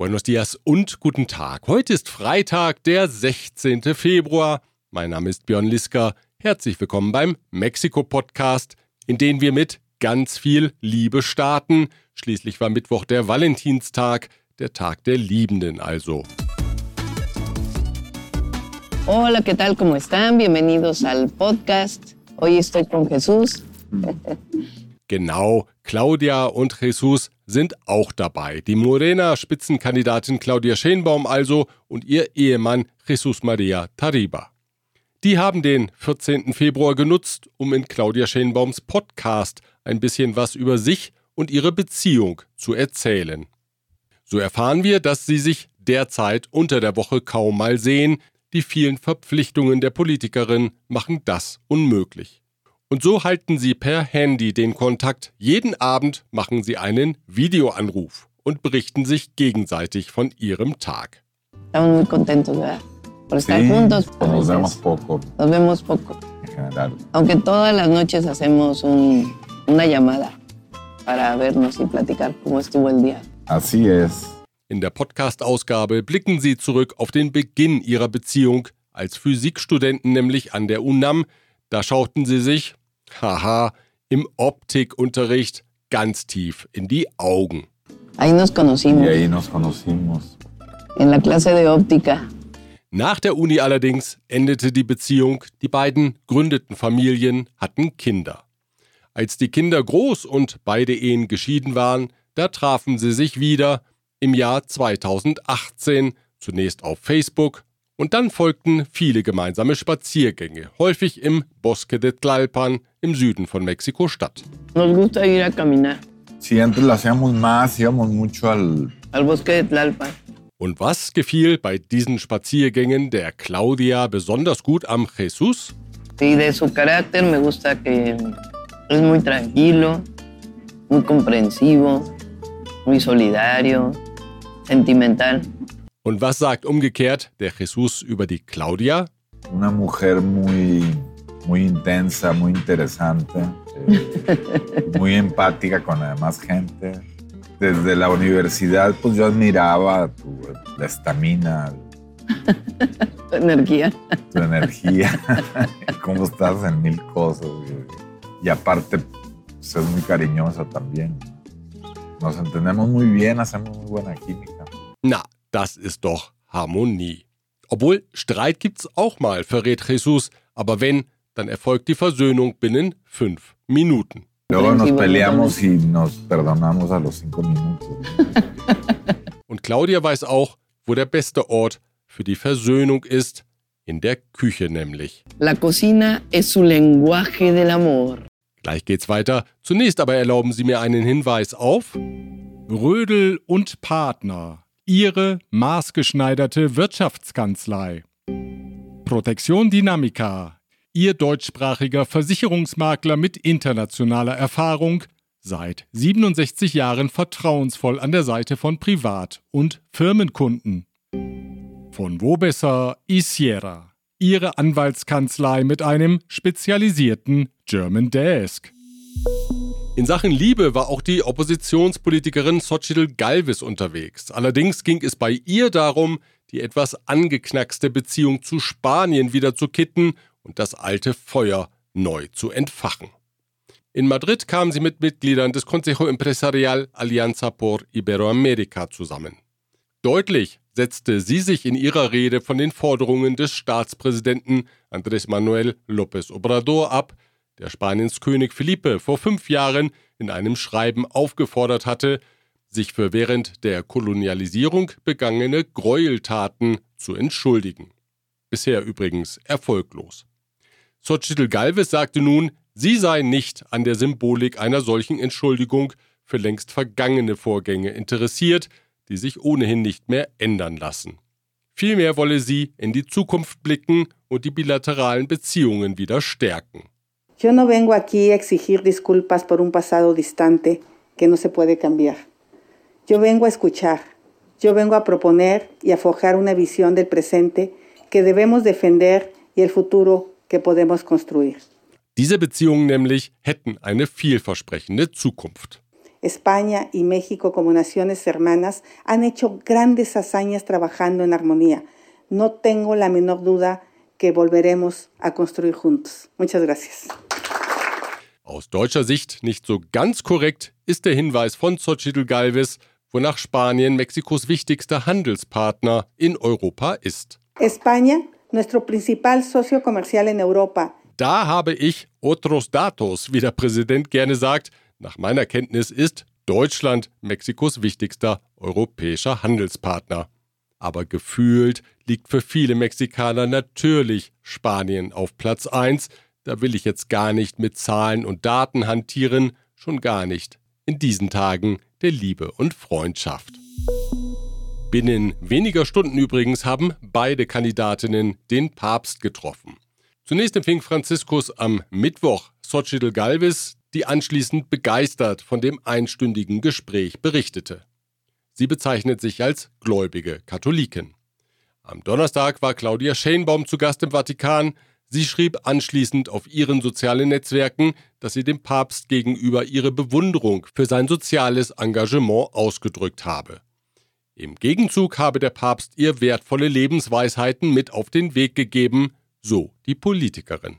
Buenos dias und guten Tag. Heute ist Freitag, der 16. Februar. Mein Name ist Björn Liska. Herzlich willkommen beim Mexiko-Podcast, in dem wir mit ganz viel Liebe starten. Schließlich war Mittwoch der Valentinstag, der Tag der Liebenden also. Hola, ¿qué tal? ¿Cómo están? Bienvenidos al podcast. Hoy estoy con Jesús. Genau, Claudia und Jesus sind auch dabei. Die Morena-Spitzenkandidatin Claudia Schenbaum also und ihr Ehemann Jesus Maria Tariba. Die haben den 14. Februar genutzt, um in Claudia Schenbaums Podcast ein bisschen was über sich und ihre Beziehung zu erzählen. So erfahren wir, dass sie sich derzeit unter der Woche kaum mal sehen. Die vielen Verpflichtungen der Politikerin machen das unmöglich. Und so halten sie per Handy den Kontakt. Jeden Abend machen sie einen Videoanruf und berichten sich gegenseitig von ihrem Tag. Estamos muy contentos, ¿verdad? Por estar Sí, juntos. pues nos vemos poco Nos vemos poco. en general. Aunque todas las noches hacemos un- una llamada para vernos y platicar cómo estuvo el día. Así es. In der Podcast-Ausgabe blicken sie zurück auf den Beginn ihrer Beziehung als Physikstudenten, nämlich an der UNAM. Da schauten sie sich, haha, im Optikunterricht ganz tief in die Augen. Ahí nos conocimos, Y ahí nos conocimos. en la clase de óptica. Nach der Uni allerdings endete die Beziehung, die beiden gründeten Familien, hatten Kinder. Als die Kinder groß und beide Ehen geschieden waren, da trafen sie sich wieder im Jahr 2018, zunächst auf Facebook, und dann folgten viele gemeinsame Spaziergänge, häufig im Bosque de Tlalpan im Süden von Mexiko-Stadt. Nos gusta ir a caminar Sí, antes lo hacíamos más, íbamos mucho al... al bosque de Tlalpan. Und was gefiel bei diesen Spaziergängen der Claudia besonders gut am Jesus? Y de su carácter me gusta que es muy tranquilo, muy comprensivo, muy solidario, sentimental. Und was sagt umgekehrt der Jesus über die Claudia? Una mujer muy, muy intensa, muy interesante, eh, muy empática con la demás gente. Desde la universidad, pues yo admiraba tu, la estamina, Tu energía. tu energía, cómo estás en mil cosas. Y, y aparte, pues, es muy cariñosa también. Nos entendemos muy bien, hacemos muy buena química. Na, das ist doch Harmonie. Obwohl, Streit gibt's auch mal, verrät Jesus, aber wenn, dann erfolgt die Versöhnung binnen fünf Minuten. Luego nos Sí, bueno, peleamos y nos perdonamos a los cinco minutos. Und Claudia weiß auch, wo der beste Ort für die Versöhnung ist, in der Küche nämlich. La cocina es su lenguaje del amor. Gleich geht's weiter. Zunächst aber erlauben Sie mir einen Hinweis auf Rödel und Partner. Ihre maßgeschneiderte Wirtschaftskanzlei. Protection Dynamica. Ihr deutschsprachiger Versicherungsmakler mit internationaler Erfahrung, seit 67 Jahren vertrauensvoll an der Seite von Privat- und Firmenkunden. Von wo besser Isiera. Ihre Anwaltskanzlei mit einem spezialisierten German Desk. In Sachen Liebe war auch die Oppositionspolitikerin Xochitl Galvez unterwegs. Allerdings ging es bei ihr darum, die etwas angeknackste Beziehung zu Spanien wieder zu kitten und das alte Feuer neu zu entfachen. In Madrid kam sie mit Mitgliedern des Consejo Empresarial Alianza por Iberoamérica zusammen. Deutlich setzte sie sich in ihrer Rede von den Forderungen des Staatspräsidenten Andrés Manuel López Obrador ab, der Spaniens König Felipe vor fünf Jahren in einem Schreiben aufgefordert hatte, sich für während der Kolonialisierung begangene Gräueltaten zu entschuldigen. Bisher übrigens erfolglos. Xochitl Galvez sagte nun, sie sei nicht an der Symbolik einer solchen Entschuldigung für längst vergangene Vorgänge interessiert, die sich ohnehin nicht mehr ändern lassen. Vielmehr wolle sie in die Zukunft blicken und die bilateralen Beziehungen wieder stärken. Yo no vengo aquí a exigir disculpas por un pasado distante que no se puede cambiar. Yo vengo a escuchar, yo vengo a proponer y a forjar una visión del presente que debemos defender y el futuro que podemos construir. Diese Beziehungen nämlich hätten eine vielversprechende Zukunft. España y México como naciones hermanas han hecho grandes hazañas trabajando en armonía. No tengo la menor duda que volveremos a construir juntos. Muchas gracias. Aus deutscher Sicht nicht so ganz korrekt ist der Hinweis von Xochitl Galvez, wonach Spanien Mexikos wichtigster Handelspartner in Europa ist. España, nuestro principal socio comercial en Europa. Da habe ich otros datos, wie der Präsident gerne sagt. Nach meiner Kenntnis ist Deutschland Mexikos wichtigster europäischer Handelspartner. Aber gefühlt liegt für viele Mexikaner natürlich Spanien auf Platz 1, da will ich jetzt gar nicht mit Zahlen und Daten hantieren, schon gar nicht in diesen Tagen der Liebe und Freundschaft. Binnen weniger Stunden übrigens haben beide Kandidatinnen den Papst getroffen. Zunächst empfing Franziskus am Mittwoch Xochitl Galvez, die anschließend begeistert von dem einstündigen Gespräch berichtete. Sie bezeichnet sich als gläubige Katholikin. Am Donnerstag war Claudia Schenbaum zu Gast im Vatikan, Sie schrieb anschließend auf ihren sozialen Netzwerken, dass sie dem Papst gegenüber ihre Bewunderung für sein soziales Engagement ausgedrückt habe. Im Gegenzug habe der Papst ihr wertvolle Lebensweisheiten mit auf den Weg gegeben, so die Politikerin.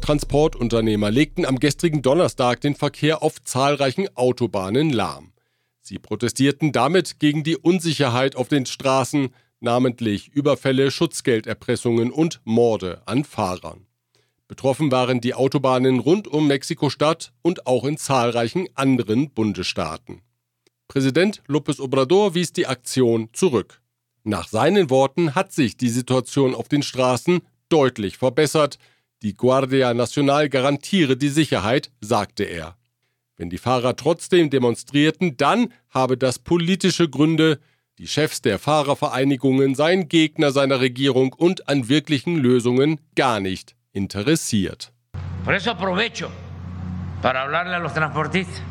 Transportunternehmer legten am gestrigen Donnerstag den Verkehr auf zahlreichen Autobahnen lahm. Sie protestierten damit gegen die Unsicherheit auf den Straßen, namentlich Überfälle, Schutzgelderpressungen und Morde an Fahrern. Betroffen waren die Autobahnen rund um Mexiko-Stadt und auch in zahlreichen anderen Bundesstaaten. Präsident López Obrador wies die Aktion zurück. Nach seinen Worten hat sich die Situation auf den Straßen deutlich verbessert. Die Guardia Nacional garantiere die Sicherheit, sagte er. Wenn die Fahrer trotzdem demonstrierten, dann habe das politische Gründe, die Chefs der Fahrervereinigungen seien Gegner seiner Regierung und an wirklichen Lösungen gar nicht interessiert. Por eso aprovecho para hablarle a los transportistas,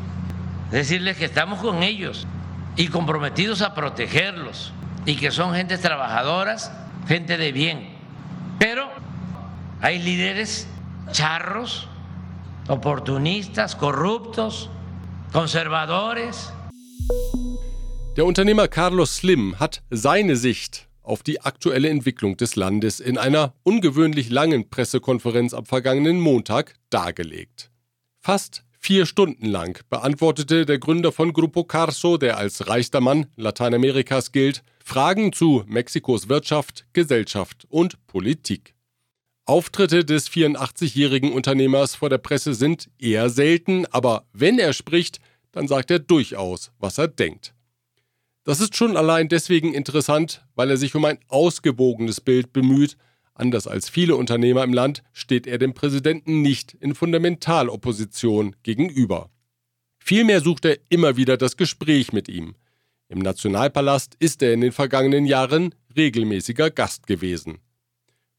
decirles que estamos con ellos y comprometidos a protegerlos y que son gentes trabajadoras, gente de bien. Pero hay líderes charros, oportunistas, corruptos, conservadores der Unternehmer Carlos Slim hat seine Sicht auf die aktuelle Entwicklung des Landes in einer ungewöhnlich langen Pressekonferenz am vergangenen Montag dargelegt. Fast vier Stunden lang beantwortete der Gründer von Grupo Carso, der als reichster Mann Lateinamerikas gilt, Fragen zu Mexikos Wirtschaft, Gesellschaft und Politik. Auftritte des 84-jährigen Unternehmers vor der Presse sind eher selten, aber wenn er spricht, dann sagt er durchaus, was er denkt. Das ist schon allein deswegen interessant, weil er sich um ein ausgewogenes Bild bemüht. Anders als viele Unternehmer im Land steht er dem Präsidenten nicht in Fundamentalopposition gegenüber. Vielmehr sucht er immer wieder das Gespräch mit ihm. Im Nationalpalast ist er in den vergangenen Jahren regelmäßiger Gast gewesen.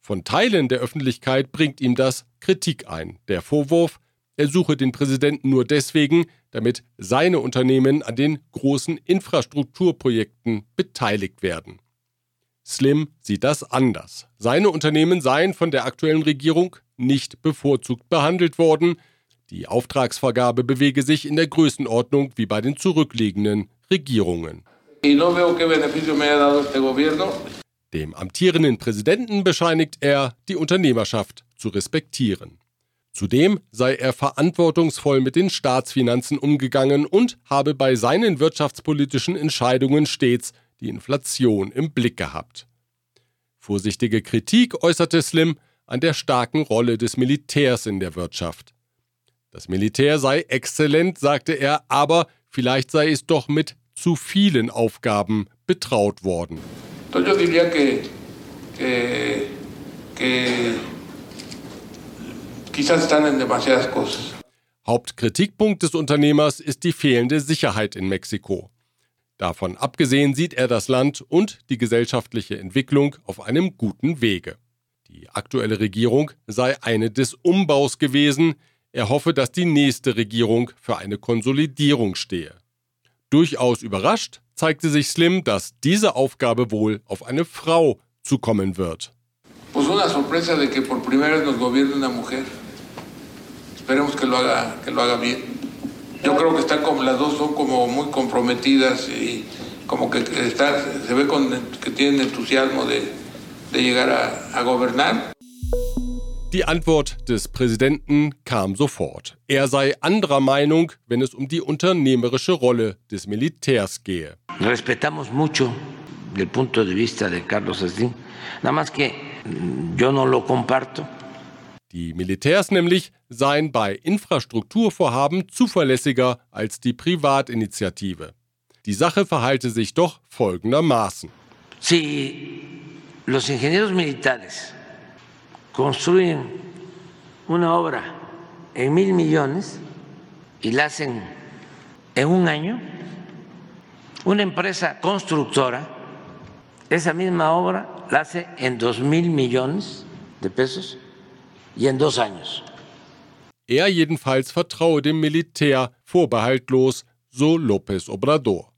Von Teilen der Öffentlichkeit bringt ihm das Kritik ein. Der Vorwurf, er suche den Präsidenten nur deswegen, damit seine Unternehmen an den großen Infrastrukturprojekten beteiligt werden. Slim sieht das anders. Seine Unternehmen seien von der aktuellen Regierung nicht bevorzugt behandelt worden. Die Auftragsvergabe bewege sich in der Größenordnung wie bei den zurückliegenden Regierungen. Dem amtierenden Präsidenten bescheinigt er, die Unternehmerschaft zu respektieren. Zudem sei er verantwortungsvoll mit den Staatsfinanzen umgegangen und habe bei seinen wirtschaftspolitischen Entscheidungen stets die Inflation im Blick gehabt. Vorsichtige Kritik äußerte Slim an der starken Rolle des Militärs in der Wirtschaft. Das Militär sei exzellent, sagte er, aber vielleicht sei es doch mit zu vielen Aufgaben betraut worden. Yo diría que, que, que quizás están en demasiadas cosas. Hauptkritikpunkt des Unternehmers ist die fehlende Sicherheit in Mexiko. Davon abgesehen sieht er das Land und die gesellschaftliche Entwicklung auf einem guten Wege. Die aktuelle Regierung sei eine des Umbaus gewesen. Er hoffe, dass die nächste Regierung für eine Konsolidierung stehe. Durchaus überrascht zeigte sich Slim, dass diese Aufgabe wohl auf eine Frau zukommen wird. Pues una sorpresa de que por primera vez nos gobierne una mujer. Esperemos que lo haga, que lo haga bien. Yo creo que están como las dos son como muy comprometidas y como que está, se ve con, que tienen entusiasmo de, de llegar a, a gobernar. Die Antwort des Präsidenten kam sofort. Er sei anderer Meinung, wenn es um die unternehmerische Rolle des Militärs gehe. Respetamos mucho el punto de vista de Carlos Slim, nada más que Die Militärs nämlich seien bei Infrastrukturvorhaben zuverlässiger als die Privatinitiative. Die Sache verhalte sich doch folgendermaßen. Si los ingenieros militares construyen una obra en mil millones y la hacen en un año, una empresa constructora esa misma obra la hace en dos mil millones de pesos y en dos años. Er jedenfalls vertraue dem Militär vorbehaltlos, so López Obrador.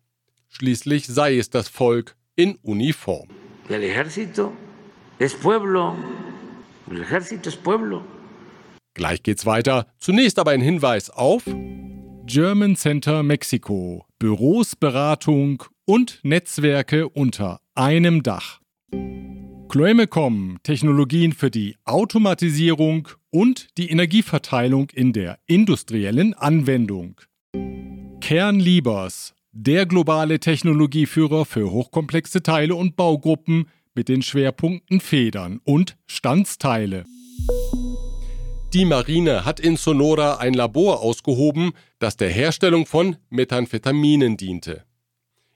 Schließlich sei es das Volk in Uniform. El ejército es pueblo. El ejército es pueblo. Gleich geht's weiter. Zunächst aber ein Hinweis auf German Center Mexiko. Büros, Beratung und Netzwerke unter einem Dach. Chloemecom, Technologien für die Automatisierung und die Energieverteilung in der industriellen Anwendung. Kernliebers, der globale Technologieführer für hochkomplexe Teile und Baugruppen mit den Schwerpunkten Federn und Standsteile. Die Marine hat in Sonora ein Labor ausgehoben, das der Herstellung von Methamphetaminen diente.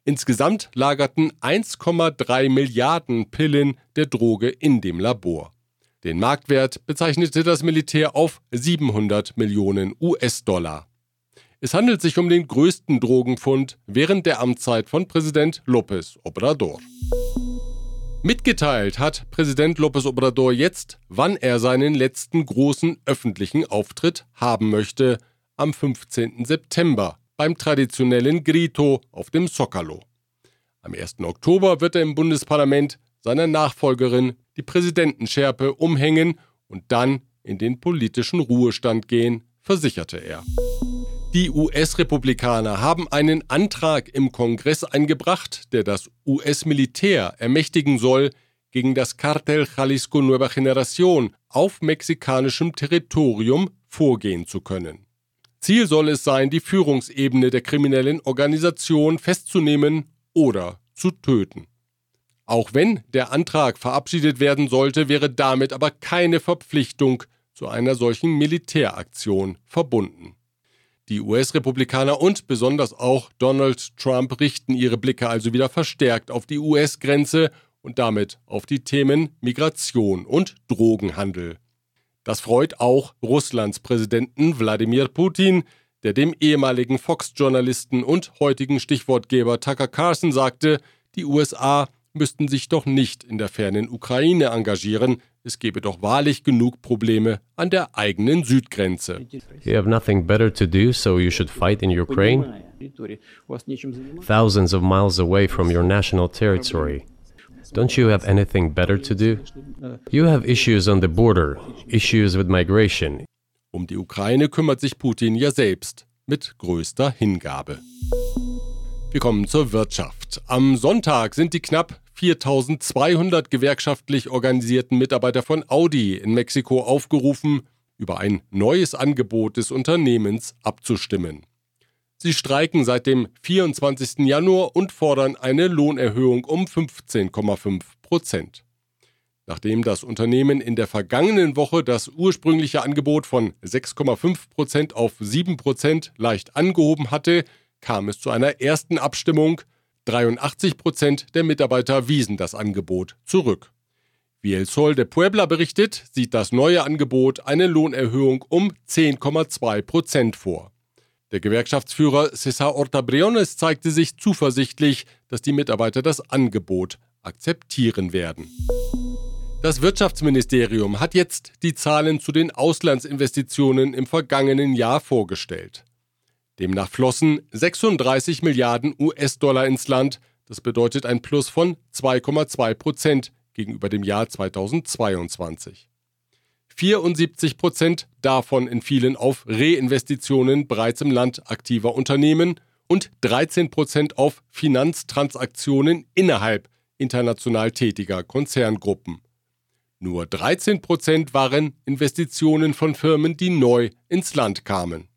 Insgesamt lagerten 1,3 Milliarden Pillen der Droge in dem Labor. Den Marktwert bezeichnete das Militär auf 700 Millionen US-Dollar. Es handelt sich um den größten Drogenfund während der Amtszeit von Präsident López Obrador. Mitgeteilt hat Präsident López Obrador jetzt, wann er seinen letzten großen öffentlichen Auftritt haben möchte, am 15. September beim traditionellen Grito auf dem Zócalo. Am 1. Oktober wird er im Bundesparlament seiner Nachfolgerin die Präsidentenschärpe umhängen und dann in den politischen Ruhestand gehen, versicherte er. Die US-Republikaner haben einen Antrag im Kongress eingebracht, der das US-Militär ermächtigen soll, gegen das Cartel Jalisco Nueva Generación auf mexikanischem Territorium vorgehen zu können. Ziel soll es sein, die Führungsebene der kriminellen Organisation festzunehmen oder zu töten. Auch wenn der Antrag verabschiedet werden sollte, wäre damit aber keine Verpflichtung zu einer solchen Militäraktion verbunden. Die US-Republikaner und besonders auch Donald Trump richten ihre Blicke also wieder verstärkt auf die US-Grenze und damit auf die Themen Migration und Drogenhandel. Das freut auch Russlands Präsidenten Wladimir Putin, der dem ehemaligen Fox-Journalisten und heutigen Stichwortgeber Tucker Carlson sagte, die USA müssten sich doch nicht in der fernen Ukraine engagieren, es gebe doch wahrlich genug Probleme an der eigenen Südgrenze. You have nothing better to do, so you should fight in Ukraine, thousands of miles away from your national territory. Don't you have anything better to do? You have issues on the border, issues with migration. Um die Ukraine kümmert sich Putin ja selbst mit größter Hingabe. Wir kommen zur Wirtschaft. Am Sonntag sind die knapp 4200 gewerkschaftlich organisierten Mitarbeiter von Audi in Mexiko aufgerufen, über ein neues Angebot des Unternehmens abzustimmen. Sie streiken seit dem 24. Januar und fordern eine Lohnerhöhung um 15,5 Prozent. Nachdem das Unternehmen in der vergangenen Woche das ursprüngliche Angebot von 6,5 Prozent auf 7 Prozent leicht angehoben hatte, kam es zu einer ersten Abstimmung. 83 Prozent der Mitarbeiter wiesen das Angebot zurück. Wie El Sol de Puebla berichtet, sieht das neue Angebot eine Lohnerhöhung um 10,2 Prozent vor. Der Gewerkschaftsführer César Horta Briones zeigte sich zuversichtlich, dass die Mitarbeiter das Angebot akzeptieren werden. Das Wirtschaftsministerium hat jetzt die Zahlen zu den Auslandsinvestitionen im vergangenen Jahr vorgestellt. Demnach flossen 36 Milliarden US-Dollar ins Land, das bedeutet ein Plus von 2,2 Prozent gegenüber dem Jahr 2022. 74 Prozent davon entfielen auf Reinvestitionen bereits im Land aktiver Unternehmen und 13 Prozent auf Finanztransaktionen innerhalb international tätiger Konzerngruppen. Nur 13 Prozent waren Investitionen von Firmen, die neu ins Land kamen.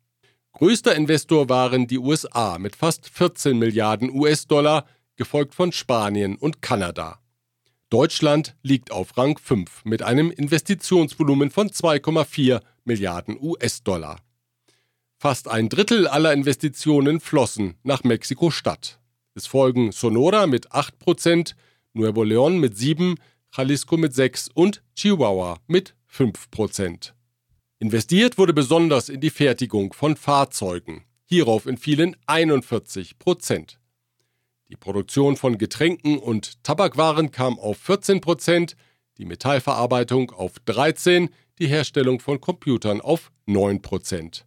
Größter Investor waren die USA mit fast 14 Milliarden US-Dollar, gefolgt von Spanien und Kanada. Deutschland liegt auf Rang 5 mit einem Investitionsvolumen von 2,4 Milliarden US-Dollar. Fast ein Drittel aller Investitionen flossen nach Mexiko-Stadt. Es folgen Sonora mit 8%, Nuevo León mit 7%, Jalisco mit 6% und Chihuahua mit 5%. Investiert wurde besonders in die Fertigung von Fahrzeugen. Hierauf entfielen 41 Prozent. Die Produktion von Getränken und Tabakwaren kam auf 14 Prozent, die Metallverarbeitung auf 13, die Herstellung von Computern auf 9 Prozent.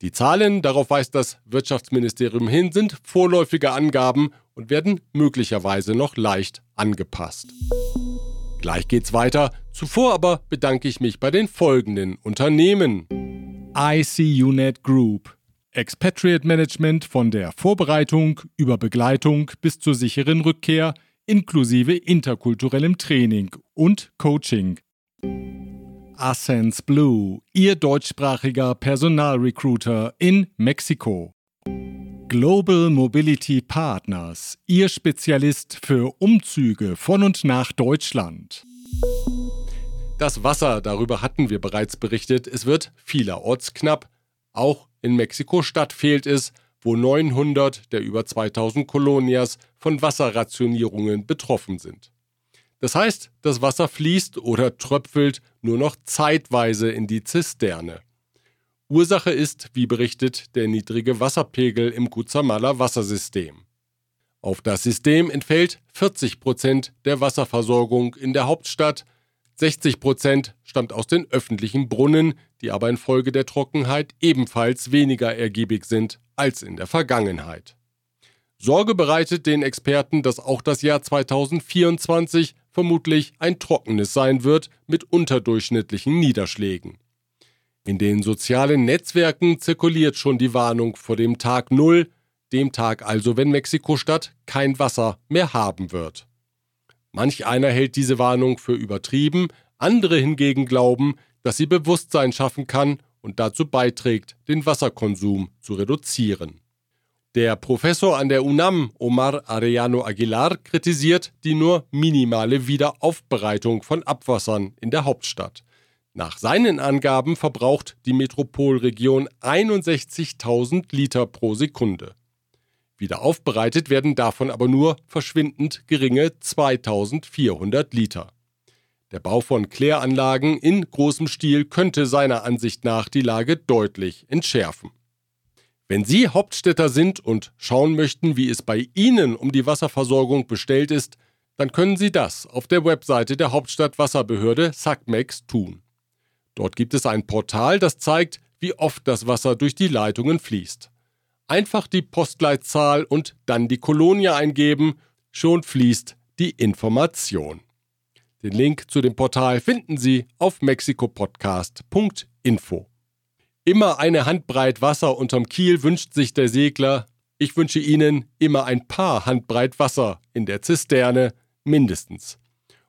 Die Zahlen, darauf weist das Wirtschaftsministerium hin, sind vorläufige Angaben und werden möglicherweise noch leicht angepasst. Gleich geht's weiter. Zuvor aber bedanke ich mich bei den folgenden Unternehmen. ICUNet Group. Expatriate Management von der Vorbereitung über Begleitung bis zur sicheren Rückkehr inklusive interkulturellem Training und Coaching. Ascens Blue, Ihr deutschsprachiger Personalrecruiter in Mexiko. Global Mobility Partners, Ihr Spezialist für Umzüge von und nach Deutschland. Das Wasser, darüber hatten wir bereits berichtet, es wird vielerorts knapp. Auch in Mexiko-Stadt fehlt es, wo 900 der über 2000 Kolonias von Wasserrationierungen betroffen sind. Das heißt, das Wasser fließt oder tröpfelt nur noch zeitweise in die Zisterne. Ursache ist, wie berichtet, der niedrige Wasserpegel im Cutzamala Wassersystem. Auf das System entfällt 40 Prozent der Wasserversorgung in der Hauptstadt, 60 Prozent stammt aus den öffentlichen Brunnen, die aber infolge der Trockenheit ebenfalls weniger ergiebig sind als in der Vergangenheit. Sorge bereitet den Experten, dass auch das Jahr 2024 vermutlich ein trockenes sein wird mit unterdurchschnittlichen Niederschlägen. In den sozialen Netzwerken zirkuliert schon die Warnung vor dem Tag Null, dem Tag also, wenn Mexiko-Stadt kein Wasser mehr haben wird. Manch einer hält diese Warnung für übertrieben, andere hingegen glauben, dass sie Bewusstsein schaffen kann und dazu beiträgt, den Wasserkonsum zu reduzieren. Der Professor an der UNAM, Omar Arellano Aguilar, kritisiert die nur minimale Wiederaufbereitung von Abwassern in der Hauptstadt. Nach seinen Angaben verbraucht die Metropolregion 61.000 Liter pro Sekunde. Wiederaufbereitet werden davon aber nur verschwindend geringe 2400 Liter. Der Bau von Kläranlagen in großem Stil könnte seiner Ansicht nach die Lage deutlich entschärfen. Wenn Sie Hauptstädter sind und schauen möchten, wie es bei Ihnen um die Wasserversorgung bestellt ist, dann können Sie das auf der Webseite der Hauptstadtwasserbehörde SACMEX tun. Dort gibt es ein Portal, das zeigt, wie oft das Wasser durch die Leitungen fließt. Einfach die Postleitzahl und dann die Kolonie eingeben, schon fließt die Information. Den Link zu dem Portal finden Sie auf mexikopodcast.info. Immer eine Handbreit Wasser unterm Kiel wünscht sich der Segler. Ich wünsche Ihnen immer ein paar Handbreit Wasser in der Zisterne, mindestens.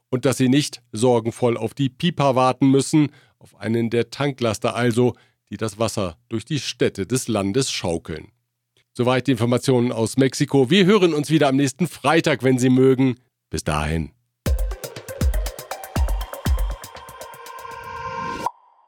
Und dass Sie nicht sorgenvoll auf die Pipa warten müssen, auf einen der Tanklaster also, die das Wasser durch die Städte des Landes schaukeln. Soweit die Informationen aus Mexiko. Wir hören uns wieder am nächsten Freitag, wenn Sie mögen. Bis dahin.